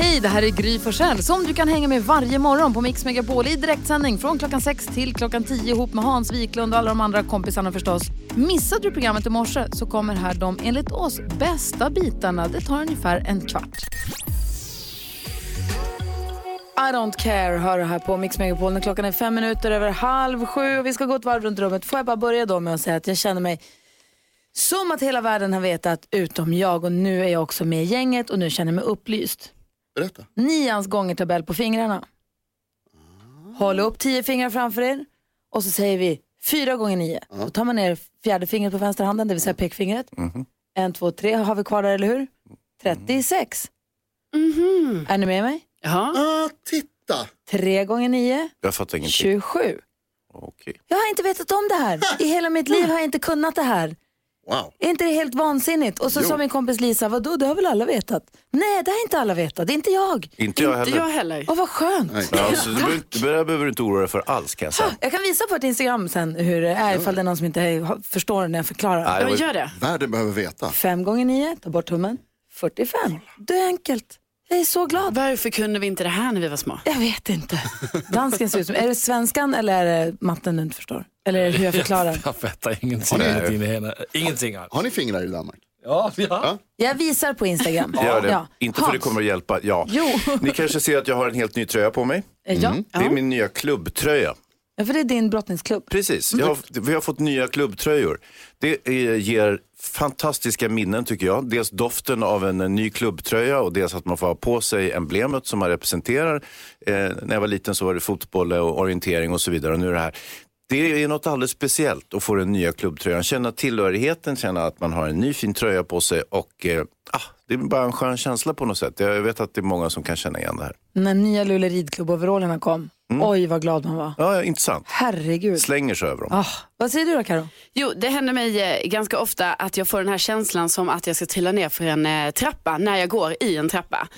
Hej, det här är Gry Forssell som du kan hänga med varje morgon på Mix Megapol i direktsändning från klockan 6 till klockan 10 ihop med Hans Wiklund och alla de andra kompisarna förstås. Missade du programmet i morse så kommer här de enligt oss bästa bitarna. Det tar ungefär en kvart. I don't care hör du här på Mix Megapol när klockan är fem minuter över halv sju och vi ska gå ett varv runt rummet. Får jag bara börja då med att säga att jag känner mig som att hela världen har vetat utom jag och nu är jag också med i gänget och nu känner jag mig upplyst. Berätta. Nians gångertabell på fingrarna. Håll upp tio fingrar framför er och så säger vi fyra gånger nio. Då tar man ner fjärde fingret på vänsterhanden, det vill säga pekfingret. En, två, tre har vi kvar där, eller hur? 36. Är ni med mig? Ah, titta! Tre gånger nio, Jag fattar ingenting. 27. Okej. Jag har inte vetat om det här. I hela mitt liv har jag inte kunnat det här. Wow. Är inte det helt vansinnigt? Och så sa min kompis Lisa, vadå, det har väl alla vetat? Nej, det har inte alla vetat. Det är inte jag. Inte jag heller. heller. Åh, vad skönt. Nej. Ja, så du behöver inte- det där behöver du inte oroa dig för alls kan jag säga. Jag kan visa på ett Instagram sen hur det är ifall det är någon som inte förstår när jag förklarar. Nej, Ja, gör det. Världen behöver veta. Fem gånger nio, ta bort tummen. 45. Det är enkelt. Jag är så glad. Varför kunde vi inte det här när vi var små? Jag vet inte. Dansken ser ut som, är det svenskan eller är det matten du inte förstår? Eller hur jag förklarar? Jag fattar ingenting dina händer. Ingenting alls. Har ni fingrar i Danmark? Ja, ja. Jag visar på Instagram. Gör det. Ja. Inte för det kommer att hjälpa. Ja. Jo. Ni kanske ser att jag har en helt ny tröja på mig. Ja. Det är min nya klubbtröja. Ja, för det är din brottningsklubb. Precis, jag har, vi har fått nya klubbtröjor. Det ger fantastiska minnen tycker jag. Dels doften av en, eh, ny klubbtröja och dels att man får ha på sig emblemet som man representerar. Eh, när jag var liten så var det fotboll och orientering och så vidare. Och nu är det här. Det är något alldeles speciellt att få den nya klubbtröjan. Känna tillhörigheten, känna att man har en ny fin tröja på sig och eh, ah, det är bara en skön känsla på något sätt. Jag vet att det är många som kan känna igen det här. När nya Luleå ridklubb-overallerna kom. Oj, vad glad man var. Ja, intressant. Herregud. Slänger sig över dem. Ah, vad säger du då, Karo? Jo, det händer mig eh, ganska ofta att jag får den här känslan som att jag ska trilla ner för en eh, trappa när jag går i en trappa.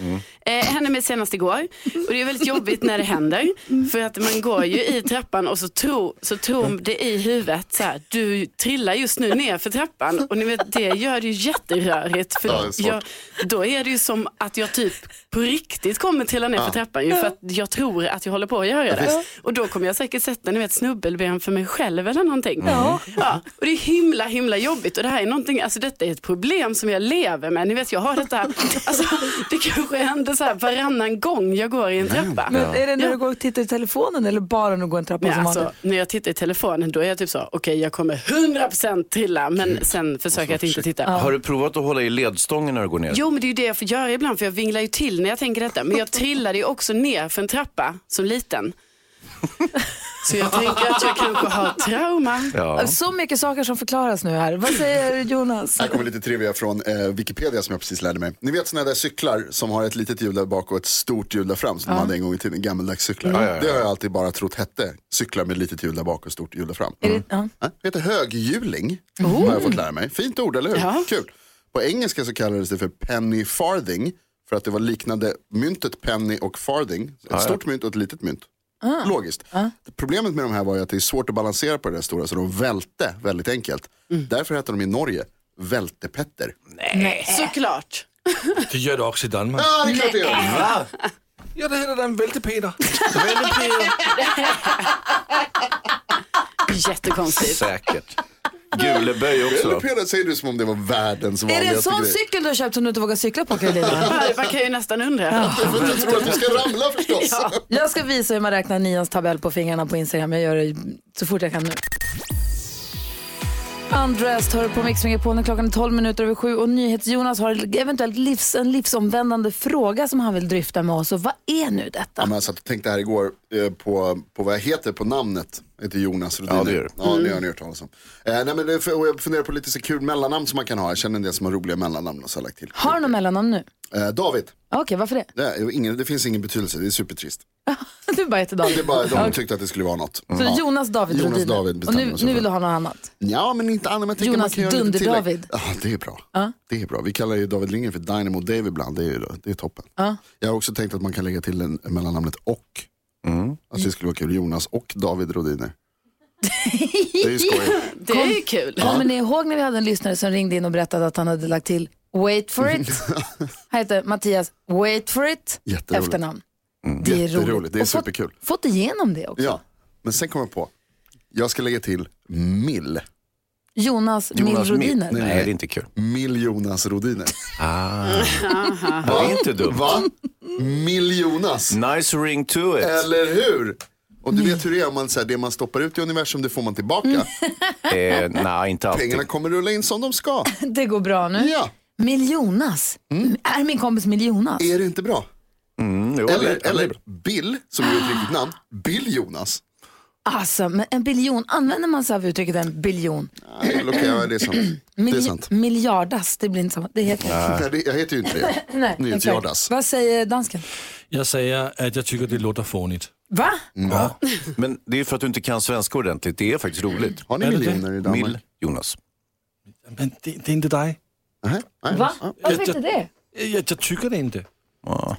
Eh, hände mig senast igår och det är väldigt jobbigt när det händer. För att man går ju i trappan och så tror, så tror det i huvudet så här, du trillar just nu ner för trappan och ni vet det gör det ju jätterörigt. För Ja, det är jag, då är det ju som att jag typ på riktigt kommer trilla ner för trappan ju för att jag tror att jag håller på att göra det. Och då kommer jag säkert sätta ni vet, snubbelben för mig själv eller någonting. Ja. och det är himla himla jobbigt och det här är någonting, alltså detta är ett problem som jag lever med. Ni vet jag har detta, alltså, det kanske händer så här varannan gång jag går i en trappa. Men är det när Ja. du går och tittar i telefonen eller bara när du går en trappa Men som alltså, när jag tittar i telefonen då är jag typ så, okej jag kommer 100% trilla men sen försöker jag att inte titta. Har du provat att hålla i ledstången när du går ner? Jo men det är ju det jag får göra ibland för jag vinglar ju till när jag tänker detta. Men jag trillade ju också ner för en trappa som liten. Så jag tänker att jag kanske har trauma. Ja. Så mycket saker som förklaras nu här. Vad säger Jonas? Här kommer lite trivia från eh, Wikipedia som jag precis lärde mig. Ni vet sådana där cyklar som har ett litet hjul där bak och ett stort hjul där fram som de hade en gång i tiden, gammeldags cyklar. Ja, ja, ja. Det har jag alltid bara trott hette cyklar med litet hjul där bak och stort hjul där fram. Är det, ja. Heter höghjuling, har jag fått lära mig. Fint ord, eller hur? Ja. Kul. På engelska så kallades det för penny farthing för att det var liknande myntet penny och farthing. Ett stort mynt och ett litet mynt. Logiskt. Problemet med de här var ju att det är svårt att balansera på det där stora så de välte väldigt enkelt. Därför heter de i Norge vältepetter. Såklart. Det gör det också i Danmark. Ja, det är klart det gör. Ja, det heter den Välte-Peter. Jättekonstigt. Säkert. Guleböj också. Vältepetter säger du som om det var världens Är det en vanligaste sån grej. cykel du har köpt som du inte vågar cykla på Carolina? Man kan ju nästan undra. Att du tror att du ska ramla förstås. Jag ska visa hur man räknar nians tabell på fingrarna på Instagram. Jag gör det så fort jag kan nu. Undressed hör på Mix Megapol när klockan är 12 minuter över sju och NyhetsJonas har eventuellt livs, en livsomvändande fråga som han vill dryfta med oss. Och vad är nu detta? Ja, men jag satt och tänkte här igår på, på vad jag heter på namnet. Jag heter Jonas Rhodiner. Ja, det gör du. Ja, det har ni hört talas om. Eh, nej, men det, och jag funderar på lite så kul mellannamn som man kan ha. Jag känner en del som har roliga mellannamn och så har lagt till. Har du något mellannamn nu? Eh, David, Okej, varför det? det, ingen, det finns ingen betydelse, det är supertrist. du bara heter David. Det är bara, de tyckte att det skulle vara något. Så Ja. Jonas David Jonas Rodiner. David Och nu, nu vill du ha något annat. Ja, men inte annat. Men jag Jonas. Dunder-David. Ja, det är bra. Ja. Det är bra. Vi kallar ju David Lindgren för Dynamo Dave ibland. Det är, ju- det är toppen. Ja. Jag har också tänkt att man kan lägga till en, mellannamnet och. Alltså det skulle vara kul. Jonas och David Rodiner. Det är ju skoj. Det är ju kul. Kommer ni ihåg när vi hade en lyssnare som ringde in och berättade att han hade lagt till Wait for it? Han heter Mattias Wait for it Jätteroligt. efternamn. Det är Jätteroligt. roligt. Det är Och fått- superkul. Fått igenom det också. Ja, men sen kommer jag på. Jag ska lägga till Mill. Jonas, Jonas Rodiner. Mill. Nej, det är inte kul. Mill Jonas Rodiner. Ah. Det är inte dumt. Va? Mill Jonas. Nice ring to it. Eller hur? Och du vet hur det är, om man, så här, det man stoppar ut i universum det får man tillbaka. Eh, nej, inte alltid. Pengarna kommer rulla in som de ska. Det går bra nu. Ja, Miljonas. Är min kompis Miljonas? är det inte bra? Mm, jo, Eller, eller. Bill, som är ett riktigt namn. Bill Jonas. Alltså, men en biljon, använder man sig av uttrycket en biljon? Nej, ja, det är sant. Det är Mil- sant. Miljardas, det blir inte samma. Det heter Nej, det, jag heter ju inte det. Nej, NyhetsJardas. Vad säger dansken? Jag säger att jag tycker det låter fånigt. Va? Ja. Men det är för att du inte kan svenska ordentligt. Det är faktiskt roligt. Har ni miljoner i Danmark? Mill Jonas. Men det, det är inte dig. Nej, nej. Va? Ja. Varför inte det? Jag, jag tycker det inte.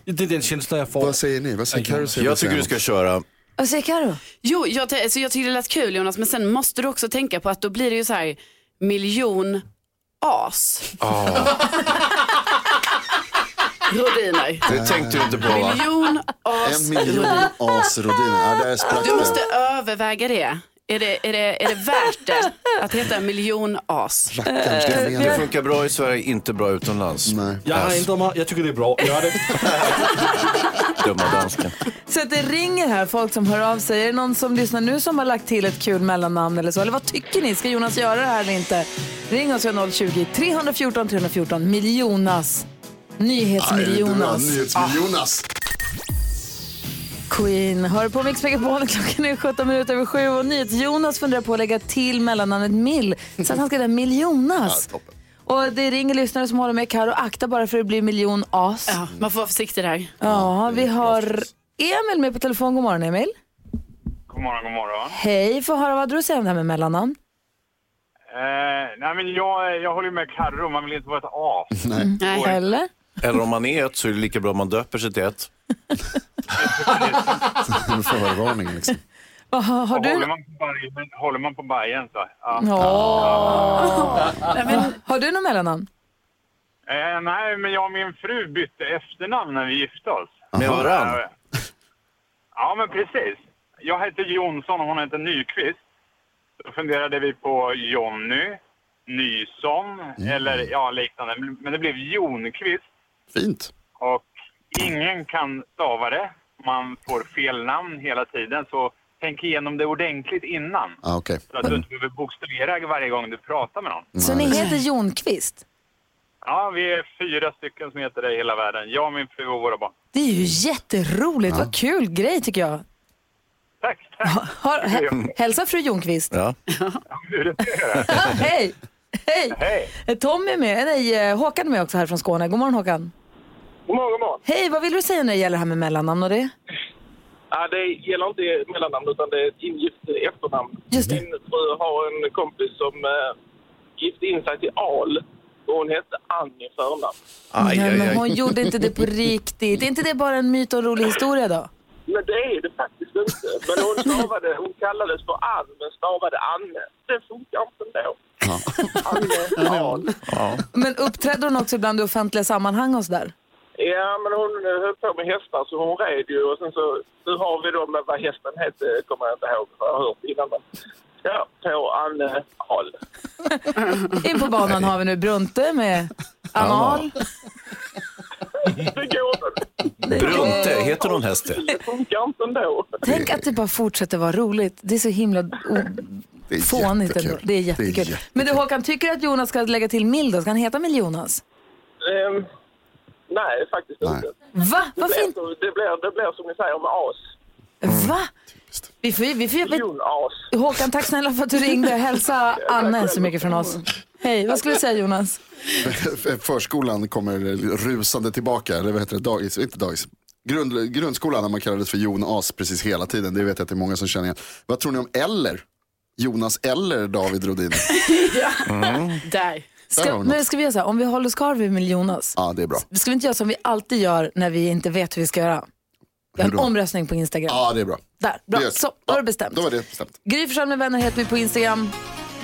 Det är den känsla jag får. Vad säger ni? Vad säger Jag säger tycker du ska köra Vad säger Karo? Jo, jag, alltså jag tyckte det lät kul Jonas, men sen måste du också tänka på att då blir det ju så här miljon as. Rodiner. Det tänkte du inte på va? Miljon as. En miljon asrodiner. Ja, där sprack Du måste överväga det. Är det, är, det, är det värt det att heta miljon as? Det jag. funkar bra i Sverige, inte bra utomlands. Nej. Jag ändrat mig. Jag tycker det är bra. Gör det. Dumma dansken. Så att det ringer här folk som hör av sig. Är det någon som lyssnar nu som har lagt till ett kul mellannamn eller så? Eller vad tycker ni? Ska Jonas göra det här eller inte? Ring oss vid 020-314 314. Miljonas. Inte. Nyhetsmiljonas. Nyhetsmiljonas. Queen hör på Mix Megapol. Klockan är 17 minuter över sju och NyhetsJonas funderar på att lägga till mellannamnet Mill så att han ska heta Miljonas. Ja, och det ringer lyssnare som håller med Karo. Akta bara för att det blir miljon as. Ja, man får vara försiktig där. Ja, vi har Emil med på telefon. God morgon Emil. God morgon, god morgon. Hej, få höra vad du säger om det här med mellannamn. Eh, nej, men jag, jag håller ju med Carro, man vill inte vara ett as. Nej. Nej. Eller? Eller om man är ett så är det lika bra om man döper sig till ett. En förvarning liksom. Vad Har, du... håller, man på Bajen, håller man på Bajen så. Ja. Åh. Ha- Har du något mellannamn? Eh, nej, men jag och min fru bytte efternamn när vi gifte oss. Med varann. Eh, Ja, men precis. Jag heter Jonsson och hon heter Nyqvist. Då funderade vi på Jonny, Nyson eller ja, liknande. Men det blev Jonqvist. Fint. Och ingen kan stava det. Man får fel namn hela tiden. Så tänk igenom det ordentligt innan. Ah, okej. Så att du inte behöver bokstavera varje gång du pratar med någon. Så ni heter Jonqvist? Ja, vi är fyra stycken som heter det i hela världen. Jag, min fru och våra barn. Det är ju jätteroligt. Vad kul grej tycker jag. Tack, tack. Har, hä- hälsa fru Jonqvist. Ja. Hej! Hej! Hej. Tommy är med, nej eh, Håkan är med också här från Skåne. God morgon Håkan. God morgon, god morgon. Hej, vad vill du säga när det gäller det här med mellannamn och det? Ja, det gäller inte mellannamn utan det är ett ingift efternamn. Just det. Min fru har en kompis som äh, gifte in sig till Al och hon hette Ann i förnamn. Aj, Nej, aj, men aj. hon gjorde inte det på riktigt. Är inte det bara en myt och en rolig historia då? Men det är det faktiskt inte. Men hon, stavade, hon kallades för Ann men stavade Anne. Det funkar inte ändå. Anne Al. Men uppträdde hon också ibland i offentliga sammanhang och sådär? Ja, men hon eh, höll på med hästar så hon red ju och sen så nu har vi då med vad hästen hette kommer jag inte ihåg för jag har hört innan. Men, ja, på Anne Al. In på banan har vi nu Brunte med Amal. Det går inte. Brunte, heter hon häst det? Det funkar inte ändå. Tänk att det bara fortsätter vara roligt. Det är så himla Det är fånigt ändå. Det är jättekul. Men du Håkan, tycker du att Jonas ska lägga till Mild då? Ska han heta Miljonas? Ehm, nej, faktiskt Nej. inte. Va? Det Vad blir, så- det, blir, det blir som ni säger med as. Va? Vi får, vi får, vi, Miljon-as. Håkan, tack snälla för att du ringde. Hälsa Anne så mycket från oss. Hej, vad skulle du säga Jonas? Förskolan kommer rusande tillbaka, eller vad heter det, dagis, inte dagis, grund, grundskolan när man kallades för Jonas precis hela tiden. Det vet jag att det är många som känner igen. Vad tror ni om Eller? Jonas eller David Rodin? Där. Ska, men ska vi göra så här, om vi håller oss kvar vid Jonas, Ja, det är bra. ska vi inte göra som vi alltid gör när vi inte vet hur vi ska göra? Vi har en omröstning på Instagram. Ja, det är bra. Där, bra. Så, då är det bestämt. Då var det bestämt. Gry Forssell med vänner heter vi på Instagram.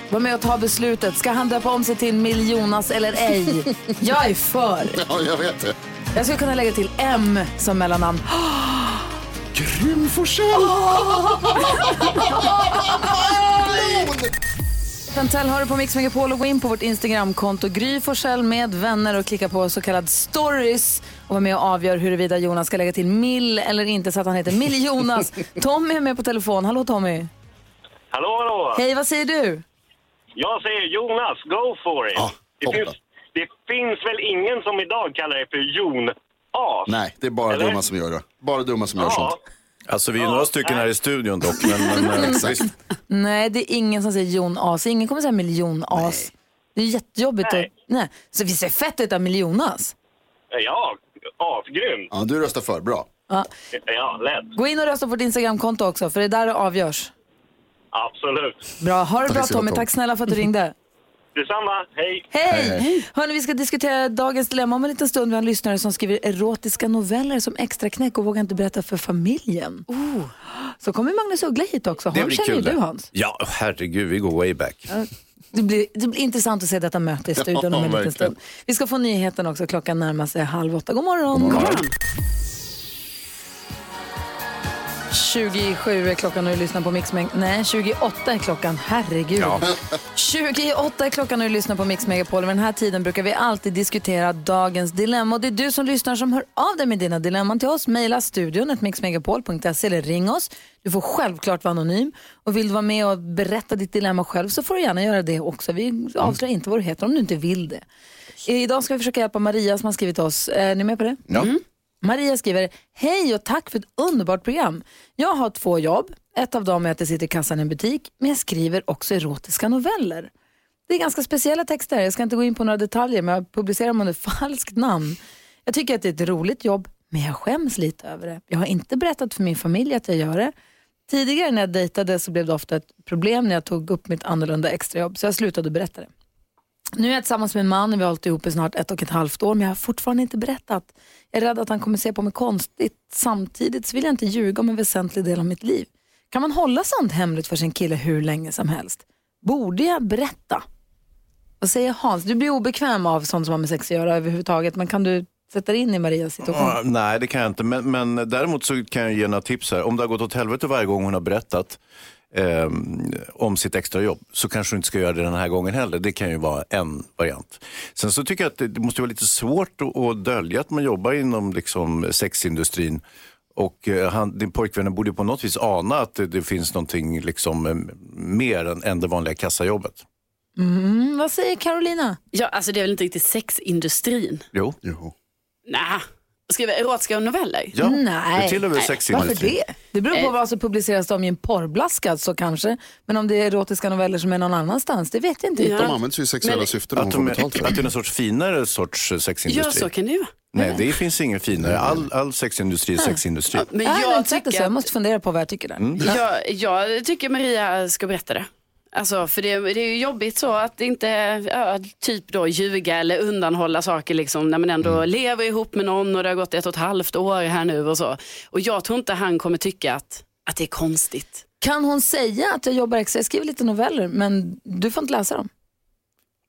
Var med och ta beslutet. Ska han döpa om sig till Miljonas eller ej? Jag är för. Ja, jag vet det. Jag skulle kunna lägga till M som mellannamn. Grym Forssell! Pentel har du på Mix Megapol och gå in på vårt Instagramkonto Gry Forssell med vänner och klicka på så kallad stories och vara med och avgör huruvida Jonas ska lägga till Mill eller inte så att han heter Mill-Jonas. Tommy är med på telefon. Hallå Tommy. Hallå, hallå! Hej, vad säger du? Jag säger Jonas, go for it! Ja, det, finns, det finns väl ingen som idag kallar det för Jon As? Nej, det är bara Eller? dumma som gör det. Bara dumma som gör Ja, sånt. Alltså vi är några stycken här i studion dock. Men, men, eh. Nej, det är ingen som säger Jon As. Ingen kommer säga miljon As. Det är jättejobbigt. Nej. Att, nej. Så vi ser fett ut av miljonas. ja asgrymt! Ja, du röstar för, bra. Ja. Ja, lätt. Gå in och rösta på vårt Instagramkonto också, för det är där det avgörs. Absolut. Bra, ha det Tack bra Tommy. Tom. Tack snälla för att du ringde. Detsamma, hej! Hej! Hörni, vi ska diskutera dagens dilemma om en liten stund. Vi har en lyssnare som skriver erotiska noveller som extra knäck och vågar inte berätta för familjen. Så kommer Magnus Uggla hit också. Oh. Honom blir känner ju kul du. Hans. Ja, herregud, vi går way back. Det blir, det blir intressant att se detta möte i studion Ja, om en liten stund. Vi ska få nyheten också. Klockan närmar sig halv åtta. God morgon! God morgon. 27 är klockan och du lyssnar på Mix Meg- Nej, 28 är klockan. Herregud. 28 är klockan och du lyssnar på Mix Megapol. Vid den här tiden brukar vi alltid diskutera dagens dilemma. Och det är du som lyssnar som hör av dig med dina dilemman till oss. Maila studion mixmegapol.se eller ring oss. Du får självklart vara anonym. Och vill du vara med och berätta ditt dilemma själv så får du gärna göra det också. Vi avslöjar inte vad du heter om du inte vill det. Idag ska vi försöka hjälpa Maria som har skrivit oss. Är ni med på det? Ja. Maria skriver, hej och tack för ett underbart program. Jag har två jobb. Ett av dem är att jag sitter i kassan i en butik, men jag skriver också erotiska noveller. Det är ganska speciella texter. Jag ska inte gå in på några detaljer, men jag publicerar dem under falskt namn. Jag tycker att det är ett roligt jobb, men jag skäms lite över det. Jag har inte berättat för min familj att jag gör det. Tidigare när jag dejtade så blev det ofta ett problem när jag tog upp mitt annorlunda extrajobb, så jag slutade berätta det. Nu är jag tillsammans med en man och vi har hållit ihop i snart ett och ett halvt år men jag har fortfarande inte berättat. Jag är rädd att han kommer se på mig konstigt. Samtidigt så vill jag inte ljuga om en väsentlig del av mitt liv. Kan man hålla sånt hemligt för sin kille hur länge som helst? Borde jag berätta? Vad säger Hans? Du blir obekväm av sånt som har med sex att göra överhuvudtaget men kan du sätta dig in i Marias situation? Uh, nej, det kan jag inte. Men, men däremot så kan jag ge några tips här. Om det har gått åt helvete varje gång hon har berättat eh, om sitt extrajobb så kanske du inte ska göra det den här gången heller. Det kan ju vara en variant. Sen så tycker jag att det, det måste vara lite svårt att, att dölja att man jobbar inom liksom, sexindustrin. Och eh, han, din pojkvän borde på något vis ana att det, det finns någonting liksom, eh, mer än, än det vanliga kassajobbet. Mm, vad säger Carolina? Ja, alltså det är väl inte riktigt sexindustrin? Jo. Jo. Nej. Skriva erotiska noveller? Ja, Nej. det väl Nej, sexindustrin. Varför det? Det beror på vad som publiceras de i en porrblaska så kanske. Men om det är erotiska noveller som är någon annanstans, det vet jag inte. Ja. De används ju i sexuella Men- syften om Att, de att det är en sorts finare sorts Ja, sexindustri. så kan det ju. Nej, det finns ingen finare. All, all sexindustri är sexindustri. Men jag jag det så tycker, jag måste fundera på vad jag tycker där. Mm. jag, jag tycker Maria ska berätta det. Alltså, för det, det är ju jobbigt så att inte ja, typ då ljuga eller undanhålla saker liksom, när man ändå Mm. lever ihop med någon och det har gått ett och ett halvt år här nu och så. Och jag tror inte han kommer tycka att, att det är konstigt. Kan hon säga att jag jobbar extra? Jag skriver lite noveller men du får inte läsa dem.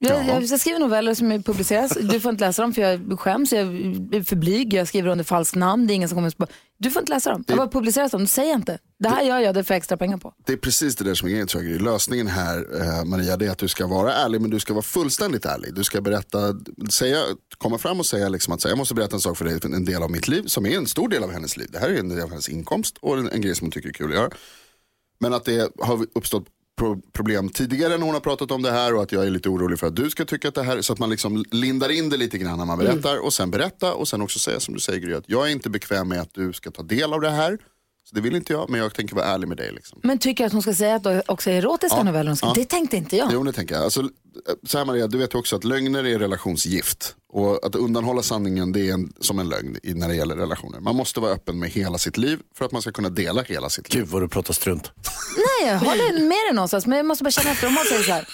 Jag, jag, jag skriver noveller som publiceras, du får inte läsa dem för jag skäms, jag är för blyg, jag skriver under falskt namn, det är ingen som kommer att... Du får inte läsa dem, jag bara publiceras dem, säg inte. Det här gör jag, det får jag extra pengar på. Det är precis det där som är grejen tror jag. Lösningen här eh, Maria det är att du ska vara ärlig men du ska vara fullständigt ärlig. Du ska berätta, säga, komma fram och säga liksom att säga, jag måste berätta en sak för dig, en del av mitt liv som är en stor del av hennes liv. Det här är en del av hennes inkomst och en, en grej som hon tycker är kul att göra. Men att det har uppstått pro- problem tidigare när hon har pratat om det här och att jag är lite orolig för att du ska tycka att det här, så att man liksom lindar in det lite grann när man berättar och sen berätta och sen också säga som du säger Gry, att jag är inte bekväm med att du ska ta del av det här. Så det vill inte jag, men jag tänker vara ärlig med dig. Liksom. Men tycker att hon ska säga att det också är erotiska Ja. noveller hon ska? Ja. Det tänkte inte jag. Jo, det tänker jag. Alltså, så här Maria, du vet ju också att lögner är relationsgift. Och att undanhålla sanningen det är en, som en lögn i, när det gäller relationer. Man måste vara öppen med hela sitt liv för att man ska kunna dela hela sitt liv. Gud vad du pratar strunt. Nej, jag håller med dig någonstans. Men jag måste bara känna efter. Om hon säger så här.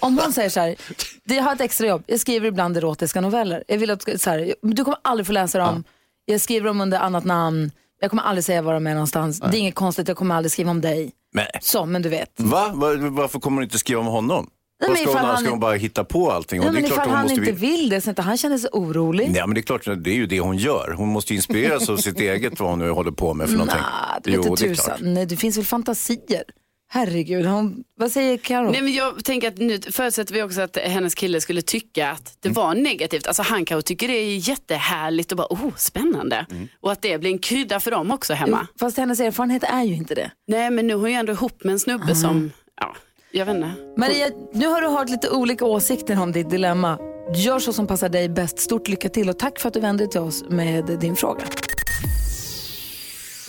Om hon säger så här. "Det- Jag har ett extra jobb. Jag skriver ibland erotiska noveller. Jag vill att, så här, du kommer aldrig få läsa dem. Jag skriver dem under annat namn. Jag kommer aldrig säga var de är någonstans. Det är inget konstigt. Jag kommer aldrig skriva om dig. Men, Så, men du vet. va? Va- Varför kommer du inte skriva om honom? Nej, men ska, hon, han- ska hon bara hitta på allting? Ja, Och det men är klart ifall han inte vi- vill det så inte han känner sig orolig. Nej, men det är klart, det är ju det hon gör. Hon måste ju inspireras av sitt eget, vad hon nu håller på med för någonting. Nah, det Jo, det är klart. Nej, det finns väl fantasier. Herregud, hon, vad säger Karo? Nej, men jag tänker att nu förutsätter vi också att hennes kille skulle tycka att det var negativt. Alltså han kanske tycker det är jättehärligt och bara, oh, spännande. Och att det blir en krydda för dem också hemma. Fast hennes erfarenhet är ju inte det. Nej, men nu är hon ju ändå ihop med en snubbe som, ja, jag vet inte. Maria, nu har du hört lite olika åsikter om ditt dilemma. Gör så som passar dig bäst. Stort lycka till och tack för att du vände dig till oss med din fråga.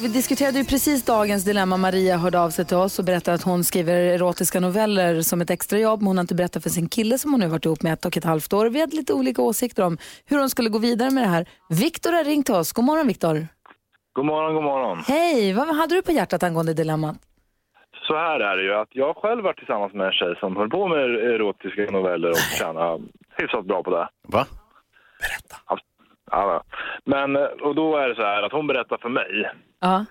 Vi diskuterade ju precis dagens dilemma. Maria hörde av sig till oss och berättade att hon skriver erotiska noveller som ett extrajobb. Men hon har inte berättat för sin kille som hon nu varit ihop med ett och ett halvt år. Vi hade lite olika åsikter om hur hon skulle gå vidare med det här. Viktor har ringt till oss. God morgon Viktor. God morgon, god morgon. Hej, vad hade du på hjärtat angående dilemmat? Så här är det ju att jag själv varit tillsammans med en tjej som höll på med erotiska noveller och tjänade hyfsat bra på det. Va? Ja, ja. Men, eh, och då är det så här att hon berättar för mig Ja.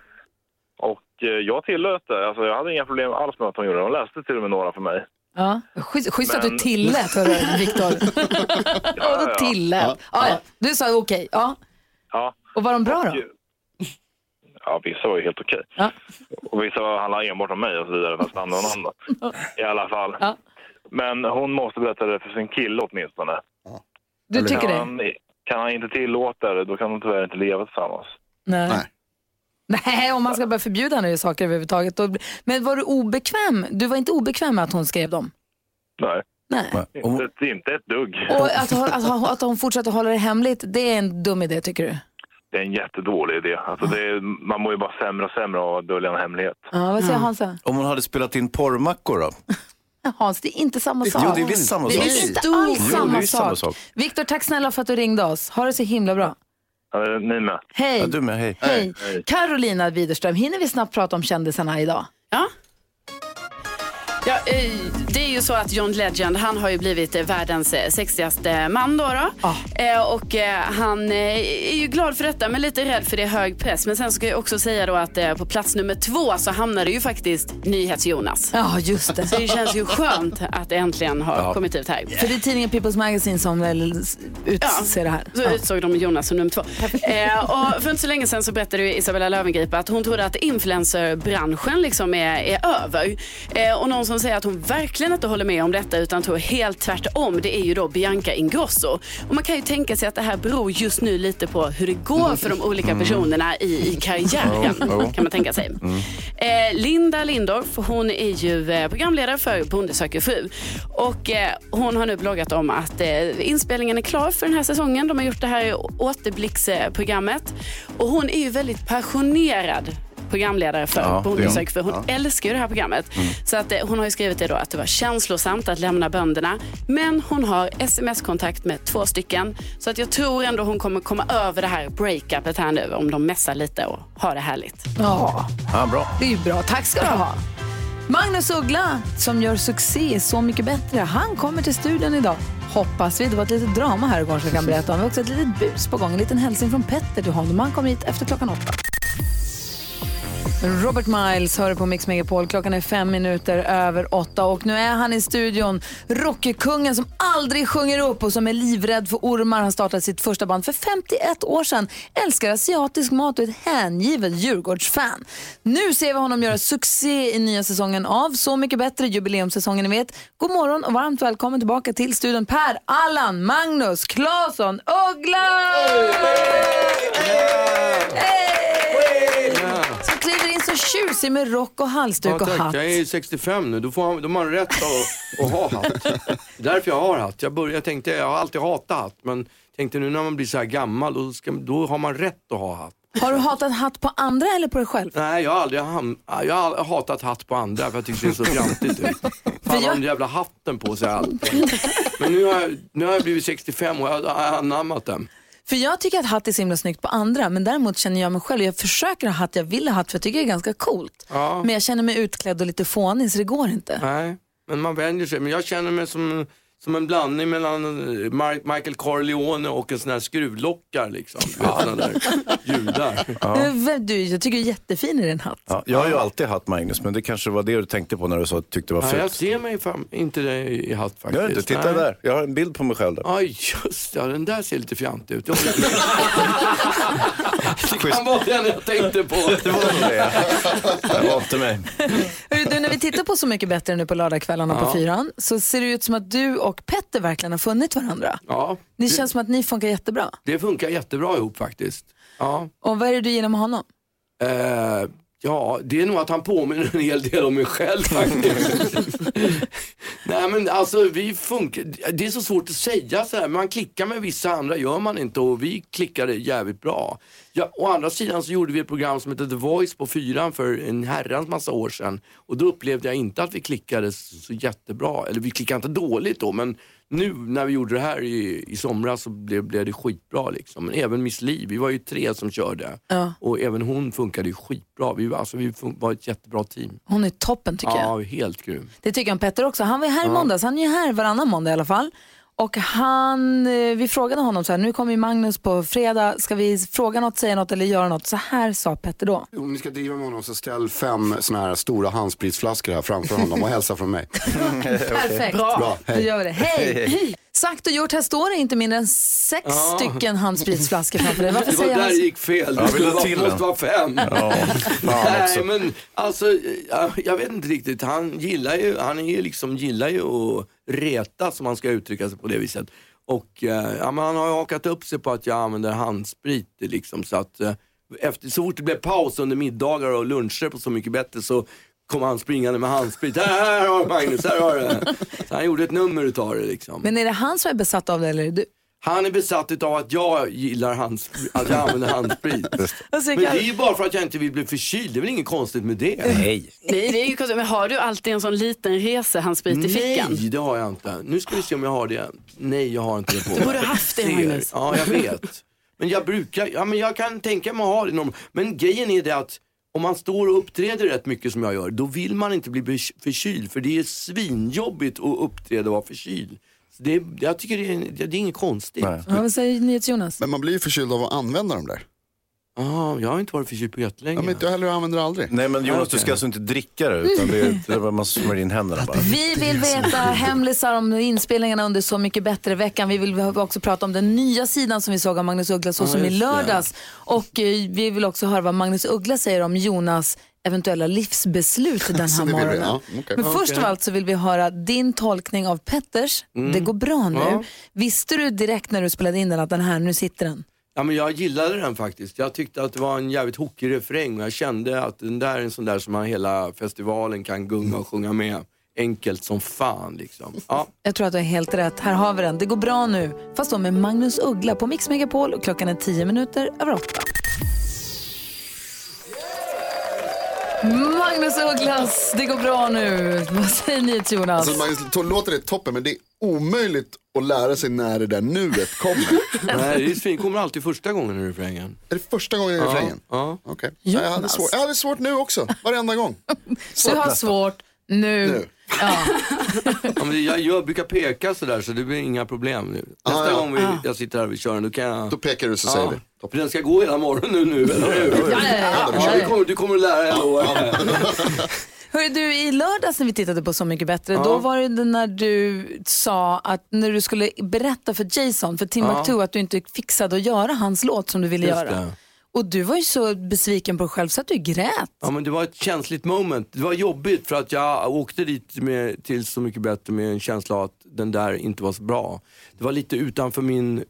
och eh, jag tillät det. Alltså jag hade inga problem alls med att hon gjorde det. Hon läste till och med några för mig. Ja. Schysst, schysst att du Men- tillät, hörru, Viktor. Ja, ja. du tillät. Ja. Ja, Du sa okej. Ja. Ja. Och var de bra då? Ja, vissa var ju helt okej. Ja. Och vissa handlade enbart om mig och så vidare, fast andra om andra. I alla fall. Ja. Men hon måste berätta det för sin kille åtminstone. Du tycker kan det? Kan han inte tillåta det, då kan de tyvärr inte leva tillsammans. Nej. Nej, om man ska börja förbjuda henne saker överhuvudtaget. Då... Men var du obekväm? Du var inte obekväm med att hon skrev dem? Nej. Nej. Inte, inte ett dugg. Och att, hon- att, att hon fortsätter hålla det hemligt, det är en dum idé tycker du? Det är en jättedålig idé. Alltså det är, man mår ju bara sämre och sämre av att dölja en hemlighet. Ja, vad säger Hansa? Om hon hade spelat in porrmackor då? Hans, det är inte samma sak. Jo, det är visst samma det sak. är inte Jo, alls det är samma, samma sak. Viktor, tack snälla för att du ringde oss. Ha det så himla bra. Ja, ni med. Hej. Ja, du med, hej. Hej. Carolina Widerström, hinner vi snabbt prata om kändisarna idag? Ja. Ja, eh, det är ju så att John Legend, han har ju blivit eh, världens eh, sexigaste man då. då. Eh, Och han är ju glad för detta men lite rädd för det är hög press. Men sen ska jag också säga då att på plats nummer två så hamnade ju faktiskt NyhetsJonas. Ja, just det. Så det känns ju skönt att det äntligen har Ja. kommit ut här. För det är tidningen People's Magazine som väl utser det här. Så utsåg de Jonas som nummer två. Och för inte så länge sedan så berättade ju Isabella Löwengrip att hon trodde att influencerbranschen liksom är, är över. Och någon som säger att hon verkligen inte håller med om detta utan tror helt tvärtom. Det är ju då Bianca Ingrosso. Och man kan ju tänka sig att det här beror just nu lite på hur det går för de olika personerna i, i karriären. Jo, jo. Kan man tänka sig. Eh, Linda Lindorff, hon är ju eh, programledare för Bonde söker fru. Och eh, hon har nu bloggat om att eh, inspelningen är klar för den här säsongen. De har gjort det här återblicksprogrammet. Och hon är ju väldigt passionerad programledare för Ja, det Bonde är hon. Ja. älskar ju det här programmet. Så att, eh, hon har ju skrivit det då att det var känslosamt att lämna bönderna. Men hon har sms-kontakt med två stycken. Så att jag tror ändå hon kommer komma över det här breakupet här nu om de messar lite och har det härligt. Ja, Ja, bra. det är ju bra. Tack ska du ha. Magnus Uggla, som gör succé Så mycket bättre, han kommer till studion idag. Hoppas vi. Det var ett litet drama här igår som jag kan berätta om. Vi har också ett litet bus på gång. En liten hälsning från Petter till honom. Han kommer hit efter klockan åtta. Robert Miles hör på Mix Megapol. Klockan är fem minuter över åtta och nu är han i studion. Rockkungen som aldrig sjunger upp och som är livrädd för ormar. Han startade sitt första band för 51 år sedan. Älskar asiatisk mat och ett hängivet Djurgårdsfan. Nu ser vi honom göra succé i nya säsongen av Så mycket bättre, jubileumssäsongen ni vet. God morgon och varmt välkommen tillbaka till studion Per, Allan, Magnus, Claesson, Uggla! Kliver in så tjusig med rock och halsduk Ja, och hatt. Jag är 65 nu, då, får man, då har man rätt att, att ha hatt. Därför jag har hatt. Jag, började, jag tänkte, jag har alltid hatat hatt, men tänkte nu när man blir så här gammal, då, ska, då har man rätt att ha hatt. Har du hatat hatt på andra eller på dig själv? Nej, jag har aldrig ham- jag har hatat hatt på andra för jag tycker det ser så fjantigt ut. Fan har den jävla hatten på sig alltid. Men nu har, jag, nu har jag blivit 65 och jag har anammat den. För jag tycker att hatt är så himla snyggt på andra, men däremot känner jag mig själv, jag försöker ha hatt, jag vill ha hatt för jag tycker det är ganska coolt. Ja. Men jag känner mig utklädd och lite fånig så det går inte. Nej, men man vänjer sig. Men jag känner mig som, som en blandning mellan eh, Mar- Michael Corleone och en sån här skruvlockar liksom. Ja. Såna där judar. Eh, Du, jag tycker du är jättefin i din hatt. Ja, jag har ju alltid hatt Magnus, men det kanske var det du tänkte på när du sa att du tyckte det var Nej, jag fult. ser mig fan, inte det i hatt faktiskt. Gör inte, titta Nej. där. Jag har en bild på mig själv där. Oj, just ja, den där ser lite fjantig ut. Jag det kan vara den jag tänkte på. Det var det. Det var inte mig. Du, när vi tittar på Så mycket bättre nu på lördagskvällarna på Ja. fyran så ser det ut som att du och Petter verkligen har funnit varandra. Ja, Det det, känns som att ni funkar jättebra. det funkar jättebra ihop faktiskt. Ja. Och vad är det du gillar med honom? Eh, ja, det är nog att han påminner en hel del om mig själv faktiskt. Nej men alltså vi funkar, det är så svårt att säga så här. Man klickar med vissa, andra gör man inte och vi klickade jävligt bra. Ja, å andra sidan så gjorde vi ett program som hette The Voice på fyran för en herrans massa år sedan. Och då upplevde jag inte att vi klickade så, jättebra. Eller vi klickade inte dåligt då men nu när vi gjorde det här i, i somras så blev, blev det skitbra liksom. Men även Miss Li, vi var ju tre som körde. Ja. Och även hon funkade ju skitbra. Vi, var- alltså, vi var ett jättebra team. Hon är toppen tycker jag. Ja, helt grym. Det tycker jag om Petter också. Han var här i Ja. måndags, han är ju här varannan måndag i alla fall. Och han, eh, vi frågade honom så här, nu kommer ju Magnus på fredag, ska vi fråga något, säga något eller göra något? Så här sa Petter då. Om ni ska driva med honom så ställ fem såna här stora handspritsflaskor här framför honom och hälsa från mig. Perfekt. Bra, Då hej. gör vi det. Hej! Hej. Sagt och gjort, här står det inte mindre än sex Ja. stycken handspritsflaskor framför dig. Varför det var säger där det gick fel. Det till måste vara fem. Ja, Nej men alltså, jag, jag vet inte riktigt. Han gillar ju, han är ju liksom, gillar ju att reta som man ska uttrycka sig på det viset. Och eh, ja, men han har ju hakat upp sig på att jag använder handsprit liksom så att eh, efter, så fort det blev paus under middagar och luncher på Så mycket bättre så kom han springande med handsprit. Här, har Magnus, här har du. Så han gjorde ett nummer utav det liksom. Men är det han som är besatt av det eller är det du? Han är besatt av att jag gillar hans, att jag använder handsprit. Men det är ju bara för att jag inte vill bli förkyld, det är väl inget konstigt med det? Nej. Nej, det är ju konstigt. Men har du alltid en sån liten resehandsprit i fickan? Nej, det har jag inte. Nu ska vi se om jag har det. Nej, jag har inte det på Du borde ha haft det. Magnus. Ja, jag vet. Men jag brukar, ja men jag kan tänka mig att ha det. Men grejen är det att om man står och uppträder rätt mycket som jag gör, då vill man inte bli förkyld. För det är svinjobbigt att uppträda och vara förkyld. Så det är, jag tycker det är, det är inget konstigt. Nej. Ja, vad säger NyhetsJonas? Men man blir ju förkyld av att använda dem där. Ah, jag har inte varit förkyld på jättelänge. Ja, men inte jag heller, jag använder det aldrig. Nej men Jonas, du ska alltså inte dricka det, utan det är, det är man smörjer in händerna bara. Vi vill veta hemlisar om inspelningarna under Så mycket bättre veckan. Vi vill också prata om den nya sidan som vi såg av Magnus Uggla så Ja, som i just det. lördags. Och eh, vi vill också höra vad Magnus Uggla säger om Jonas eventuella livsbeslut den här vill vi, morgonen. ja, okej. Men först av allt så vill vi höra din tolkning av Petters. Mm. Det går bra nu. Ja. Visste du direkt när du spelade in den att den här, nu sitter den? Ja, men jag gillade den faktiskt. Jag tyckte att det var en jävligt hookig refräng och jag kände att den där är en sån där som man hela festivalen kan gunga och sjunga med. Enkelt som fan liksom. Ja. Jag tror att du har helt rätt. Här har vi den. Det går bra nu. Fast då med Magnus Uggla på Mix Megapol och klockan är tio minuter över åtta. Magnus Ugglas, det går bra nu. Vad säger ni till Jonas? Alltså, Magnus, to- låter det toppen men det är omöjligt att lära sig när det där nuet kommer. Nej, det är svin. kommer alltid första gången i refrängen. är det första gången i refrängen? ja. Okej. Ja, Jag, hade svårt. jag hade svårt nu också, varenda gång. Du har svårt nu. Nu. Ja. Ja, men jag, jag brukar peka sådär så det blir inga problem nu. Nästa Ah, ja. gång vi, jag sitter här och vi kör den, då kan jag... Då pekar du så säger vi. För den ska gå hela morgonen nu, eller hur? Ja, ja, ja, Ja, du, kommer, du kommer att lära dig. Hörru, du, I lördags när vi tittade på Så mycket bättre, Ja. då var det när du sa att när du skulle berätta för Jason, för Timbuktu, att du inte fixade att göra hans låt som du ville Just göra. det. Och du var ju så besviken på dig själv så att du grät. Ja men det var ett känsligt moment. Det var jobbigt för att jag åkte dit med, till Så mycket bättre med en känsla av att den där inte var så bra. Det var lite utanför min,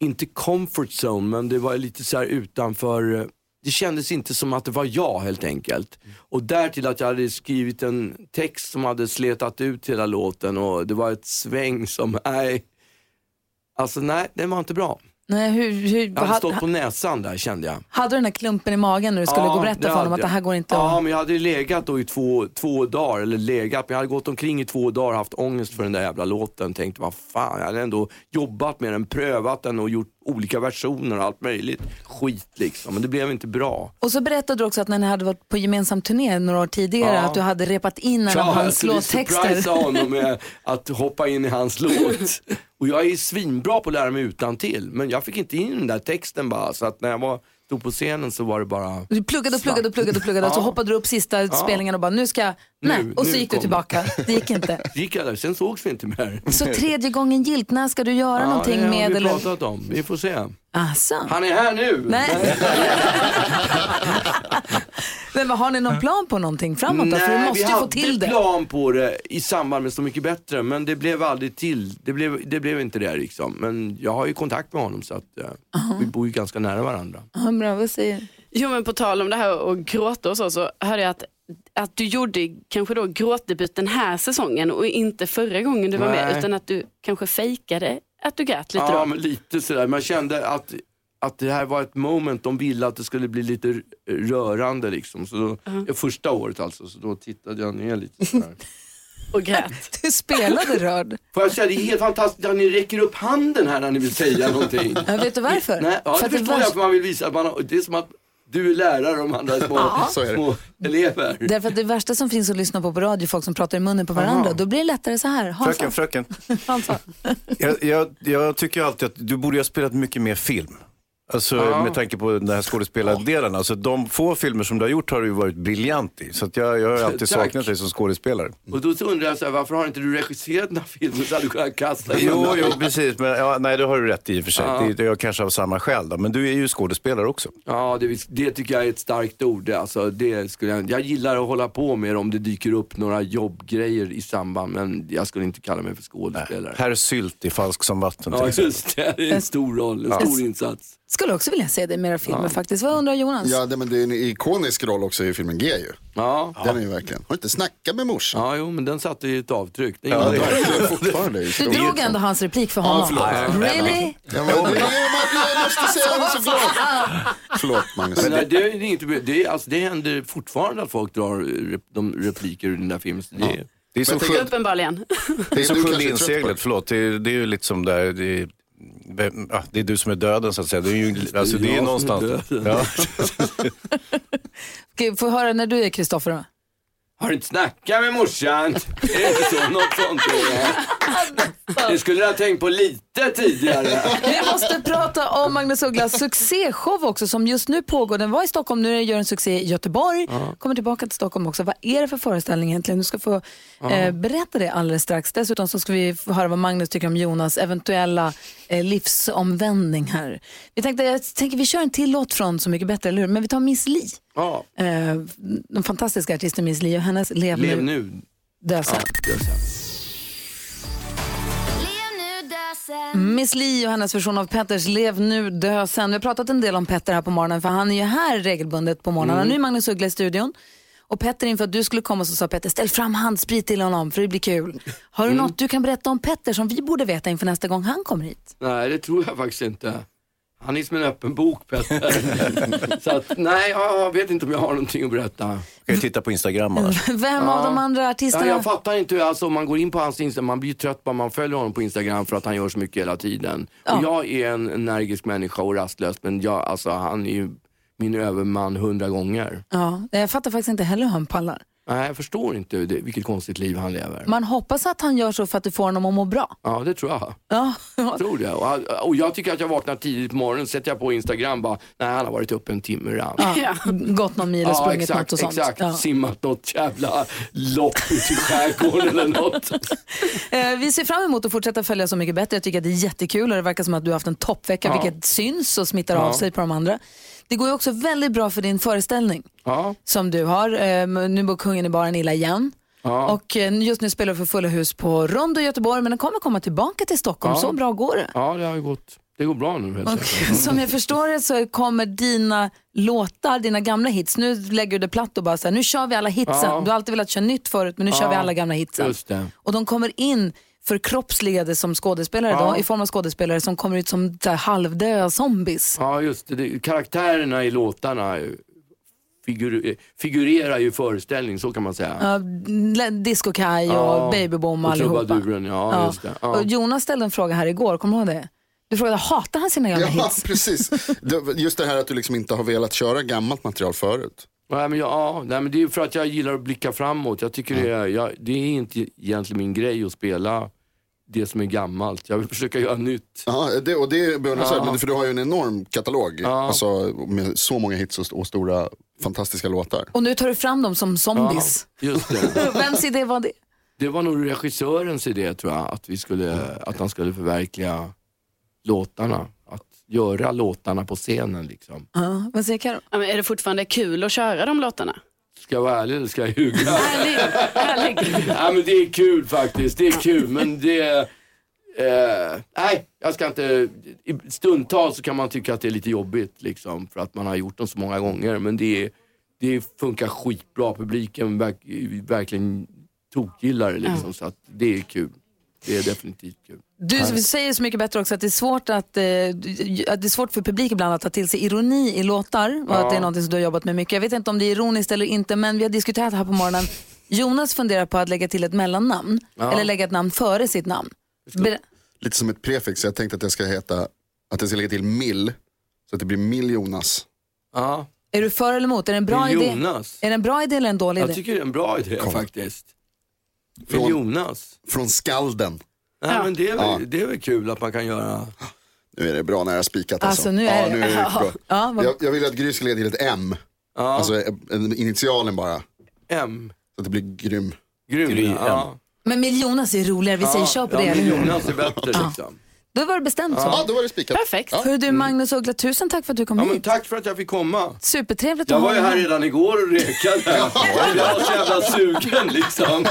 inte comfort zone, men det var lite så här utanför, det kändes inte som att det var jag helt enkelt. Och därtill att jag hade skrivit en text som hade sletat ut hela låten och det var ett sväng som, nej, alltså nej, den var inte bra. Nej, hur, hur, Jag hade ha- stått på näsan där kände jag. Hade du den här klumpen i magen när du skulle gå och berätta för honom att det här jag. går inte Ja, att... men jag hade legat då i två, två dagar, eller legat, men jag hade gått omkring i två dagar och haft ångest för den där jävla låten. Tänkte, vad fan, jag hade ändå jobbat med den, prövat den och gjort olika versioner och allt möjligt. Skit liksom, men det blev inte bra. Och så berättade du också att när ni hade varit på gemensam turné några år tidigare Ja. att du hade repat in en Ja, av hans jag skulle låttexter. surprisa honom med att hoppa in i hans låt. Och jag är svinbra på att lära mig utan till men jag fick inte in den där texten bara. Så att när jag var, stod på scenen så var det bara... Du pluggade och pluggade och pluggade och pluggade och så hoppade du upp sista Ja. spelningen och bara nu ska nej. Nu- och så nu gick du kommer tillbaka. Det gick inte. Gick där, sen sågs vi inte mer. Så tredje gången gilt, när ska du göra ja, någonting det med har vi eller? pratat om, vi får se. Asså. Han är här nu! Nej. Men vad, har ni någon plan på någonting framåt då? För du måste vi ju få hade till det. plan på det i samband med Så mycket bättre men det blev aldrig till. Det blev, det blev inte det liksom. Men jag har ju kontakt med honom så att eh, vi bor ju ganska nära varandra. Ja, bra, vad säger Jo men på tal om det här och gråta och så, så hörde jag att, att du gjorde kanske då gråtdebut den här säsongen och inte förra gången du var Nej. med utan att du kanske fejkade att du grät lite ja, då. men lite sådär. Man kände att, att det här var ett moment, de ville att det skulle bli lite rörande liksom. Så då, Första året alltså, så då tittade jag ner lite sådär. och grät. Du spelade rörd. Får jag säga, det är helt fantastiskt att ni räcker upp handen här när ni vill säga någonting. Ja, vet du varför? Nej, ja, För det att det förstår värsta- jag, för man vill visa att man har, det är som att du är lärare och de andra är små, Ja. Är små elever. Därför att det värsta som finns att lyssna på på radio, folk som pratar i munnen på varandra, då blir det lättare så här. Hansa. Fröken, fröken. Hansa. Jag, jag, jag tycker alltid att du borde ha spelat mycket mer film. Alltså Ja. med tanke på den här skådespelardelen. Alltså de få filmer som du har gjort har du varit briljant i. Så jag, jag har alltid Tack. saknat dig som skådespelare. Och då undrar jag så här, varför har inte du regisserat den här filmen så hade du kunnat kasta in Jo, jo, precis. Men, ja, nej, det har du rätt i och för sig. Ja. Det, jag kanske av samma skäl då. Men du är ju skådespelare också. Ja, det, det tycker jag är ett starkt ord. Alltså, det skulle jag, jag gillar att hålla på med det om det dyker upp några jobbgrejer i samband, men jag skulle inte kalla mig för skådespelare. Herr Sylt i Falsk som vatten Ja, just det. Det är en stor roll, en stor insats. Skulle också vilja se dig i mera filmer faktiskt. Vad undrar Jonas? Ja, det, men det är en ikonisk roll också i filmen G ju. Ja. Den är ju verkligen. Har du inte snackat med morsan? Ja, jo, men den satte ju ett avtryck. Det är Ja, ingen- det är fortfarande. Du drog ändå hans replik för Ja, honom. förlåt. Really? Ja, men, jag, jag måste säga det såklart. Förlåt Magnus. Men nej, det, är inte, det, är, alltså, det händer fortfarande att folk drar rep, de repliker ur den där filmen. Så Det, är- Det är som sjunde Uppenbarligen. det är som på inseglet, det. förlåt. Det är, det är ju lite som där, det är, ja, det är du som är döden så att säga. Det är ju alltså, det är jag som är någonstans. döden. Ja. Okej, Få höra när du är Kristoffer då. Har du inte snackat med morsan? Är det inte så? Något sånt är det. Det skulle jag ha tänkt på lite tidigare. Vi måste prata om Magnus Ugglas succéshow också som just nu pågår. Den var i Stockholm, nu gör en succé i Göteborg. Kommer tillbaka till Stockholm också. Vad är det för föreställning egentligen? Du ska få eh, berätta det alldeles strax. Dessutom så ska vi höra vad Magnus tycker om Jonas eventuella eh, livsomvändning här. Vi tänkte, jag tänker vi kör en till låt från Så mycket bättre, eller hur? Men vi tar Miss Li. Ja, Eh, den fantastiska artisten Miss Li och hennes Lev, lev nu, nu. dö sen. Ja. Miss Li och hennes version av Petters Lev nu, dö sen. Vi har pratat en del om Petter här på morgonen för han är ju här regelbundet på morgnarna. Mm. Nu är Magnus Uggla i studion. Och Petter inför att du skulle komma så sa Petter ställ fram handsprit till honom för det blir kul. Har du Mm. något du kan berätta om Petter som vi borde veta inför nästa gång han kommer hit? Nej, det tror jag faktiskt inte. Han är som en öppen bok, Petter. så att, nej, jag vet inte om jag har någonting att berätta. Kan ju titta på Instagram annars. Vem av de andra Ja, artisterna? jag fattar inte, alltså, om man går in på hans Instagram, man blir ju trött bara man följer honom på Instagram för att han gör så mycket hela tiden. Ja. Och jag är en energisk människa och rastlös, men jag, alltså, han är ju min överman hundra gånger. Ja, jag fattar faktiskt inte heller hur han pallar. Nej, jag förstår inte det, vilket konstigt liv han lever. Man hoppas att han gör så för att du får honom att må bra. Ja, det tror jag. Ja, Jag tror det. Och, och jag tycker att jag vaknar tidigt på morgonen, sätter jag på Instagram bara, nej han har varit uppe en timme redan. ja. gått någon mil och Ja, sprungit exakt, något och sånt. exakt. Ja. Simmat något jävla lopp ute i skärgården eller något. Eh, vi ser fram emot att fortsätta följa Så mycket bättre. Jag tycker att det är jättekul och det verkar som att du har haft en toppvecka Ja. vilket syns och smittar av Ja. sig på de andra. Det går ju också väldigt bra för din föreställning Ja, som du har. Eh, nu bor kungen i baren illa igen. ja. Och eh, just nu spelar du för fulla hus på Rondo i Göteborg men den kommer komma tillbaka till Stockholm. Ja. Så bra går det. ja det har gått. Det går bra nu helt Och som jag förstår det så kommer dina låtar, dina gamla hits, nu lägger du det platt och bara så här, nu kör vi alla hitsen. Ja. Du har alltid velat köra nytt förut men nu kör vi alla gamla hitsen. Och de kommer in förkroppsligade som skådespelare Ja. då, i form av skådespelare som kommer ut som så här, halvdöda zombies. Ja, just det. det. Karaktärerna i låtarna figur, figurerar ju föreställning, så kan man säga. Ja, Disco Kaj och Ja, Babyboom och allihopa. trubaduren, ja, just det. Ja. Och Jonas ställde en fråga här igår, kommer du ihåg det? Du frågade, hatar han sina gamla Ja, hits? precis. Det- Just det här att du liksom inte har velat köra gammalt material förut. Nej, men jag, ja, nej, men det är för att jag gillar att blicka framåt. Jag tycker det, är, jag, det är inte egentligen min grej att spela det som är gammalt. Jag vill försöka göra nytt. Ja, det, och det är beundransvärt, Ja. men för du har ju en enorm katalog. Alltså, med så många hits och, och stora fantastiska låtar. Och nu tar du fram dem som zombies. Ja, just det. Vems idé var det? Det var nog regissörens idé tror jag, att, vi skulle, att han skulle förverkliga låtarna. Att göra låtarna på scenen liksom. Ja, vad säger Karo? Ja, är det fortfarande kul att köra de låtarna? Ska jag vara ärlig eller ska jag ljuga? Ärlig, ärlig. ja, men det är kul faktiskt, det är kul men det... Eh, nej, jag ska inte... i Stundtals så kan man tycka att det är lite jobbigt liksom för att man har gjort dem så många gånger men det, det funkar skitbra. Publiken verk, verkligen tokgillar det liksom så att det är kul. Det är definitivt kul. Du säger så mycket bättre också att det är svårt att, eh, att det är svårt för publik ibland att ta till sig ironi i låtar och Ja. att det är något som du har jobbat med mycket. Jag vet inte om det är ironiskt eller inte men vi har diskuterat här på morgonen. Jonas funderar på att lägga till ett mellannamn Ja. eller lägga ett namn före sitt namn. Ber- Lite som ett prefix, jag tänkte att jag ska heta, att jag ska lägga till mill, så att det blir mill Jonas. Ja. är du för eller emot? Är det en bra idé? Jonas. Är det en bra idé eller en dålig idé? Jag tycker det är en bra idé Kom. faktiskt. Från- Jonas. Från skalden. Nej, men det, är väl, Ja. det är väl kul att man kan göra... Nu är det bra nära spikat alltså. Alltså, nu är ja, det- nu är det riktigt bra. Ja, vad- jag, jag vill att Gry ska lägga till ett M. Alltså en, initialen bara. M. Så att det blir grym. Grym, Gry ja. Men med Jonas är roligare, vi säger kör på ja, det. Jonas är bättre liksom. Då var det bestämt så. Ja, då var det spikat. Perfekt. Hör du Magnus Uggla, tusen tack för att du kom Ja, men hit. tack för att jag fick komma. Supertrevligt Jag att ha var ju här redan igår och rekade. Jag var så jävla sugen liksom.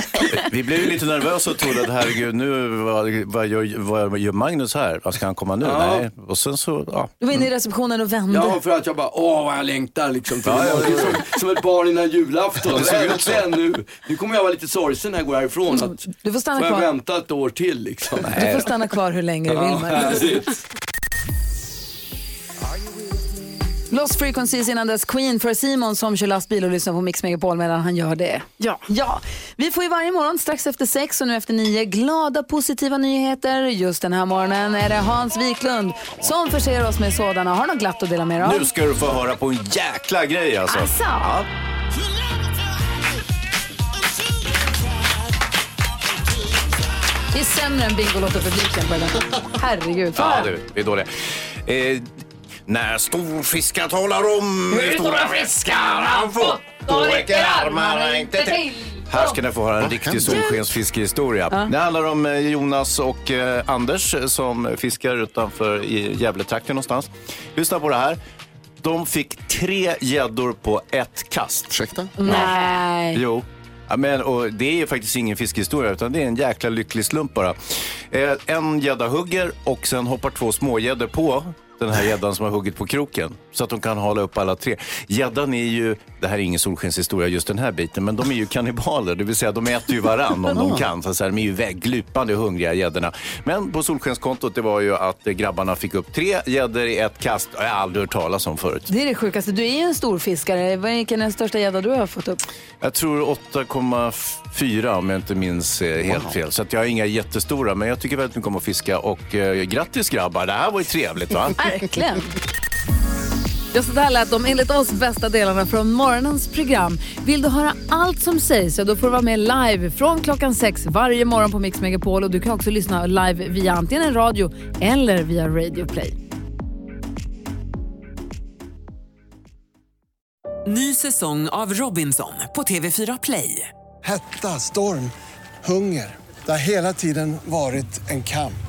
Vi blev ju lite nervösa och trodde att herregud, nu, vad, vad, gör, vad gör Magnus här? Vad ska han komma nu? Ja. Nej. Och sen så, ja. Du var inne i receptionen och vände. Ja, för att jag bara, åh vad jag längtar liksom. Till Ja, ja, som, som ett barn innan julafton. Det såg ut så. Äntligen nu. Nu kommer jag vara lite sorgsen när jag går härifrån. Att, Du får stanna får jag kvar. vänta ett år till liksom. Du får stanna kvar hur länge du vill Ja, härligt. Lost Frequencies innan dess Queen för Simon som kör lastbil och lyssnar på Mix Megapol medan han gör det. Ja. Ja, vi får ju varje morgon strax efter sex och nu efter nio glada positiva nyheter. Just den här morgonen är det Hans Wiklund som förser oss med sådana. Har du något glatt att dela med dig av? Nu ska du få höra på en jäkla grej alltså. Asså? Ja. Det är sämre än Bingolotto-publiken på den. Herregud. Få Ja du, vi är dåliga. Eh, när storfiskar talar om hur stora fiskar han fått, då räcker armarna inte till. Här ska ni få höra en riktig solskensfiskehistoria. Det handlar om eh, Jonas och eh, Anders eh, som fiskar utanför i Gävletrakten någonstans. Lyssna på det här. De fick tre gäddor på ett kast. Ursäkta? Nej. Jo. Ja, men, och det är ju faktiskt ingen fiskehistoria utan det är en jäkla lycklig slump bara. Eh, en gädda hugger och sen hoppar två smågäddor på den här gäddan som har huggit på kroken. Så att de kan hålla upp alla tre. Gäddan är ju, det här är ingen solskenshistoria just den här biten, men de är ju kannibaler. Det vill säga de äter ju varann om de kan. Så att säga, de är ju vägglupande hungriga gäddorna. Men på solskenskontot det var ju att eh, grabbarna fick upp tre gäddor i ett kast. Det har jag aldrig hört talas om förut. Det är det sjukaste. Du är ju en stor fiskare. Vilken är den största gädda du har fått upp? Jag tror 8,4 om jag inte minns eh, helt fel. Så att jag har inga jättestora, men jag tycker väldigt mycket om att fiska. Och eh, grattis grabbar, det här var ju trevligt va? Verkligen. Ja, så där lät de enligt oss bästa delarna från morgonens program. Vill du höra allt som sägs så då får du vara med live från klockan sex varje morgon på Mix Megapol. Och du kan också lyssna live via antingen radio eller via Radio Play. Ny säsong av Robinson på TV4 Play. Hetta, storm, hunger. Det har hela tiden varit en kamp.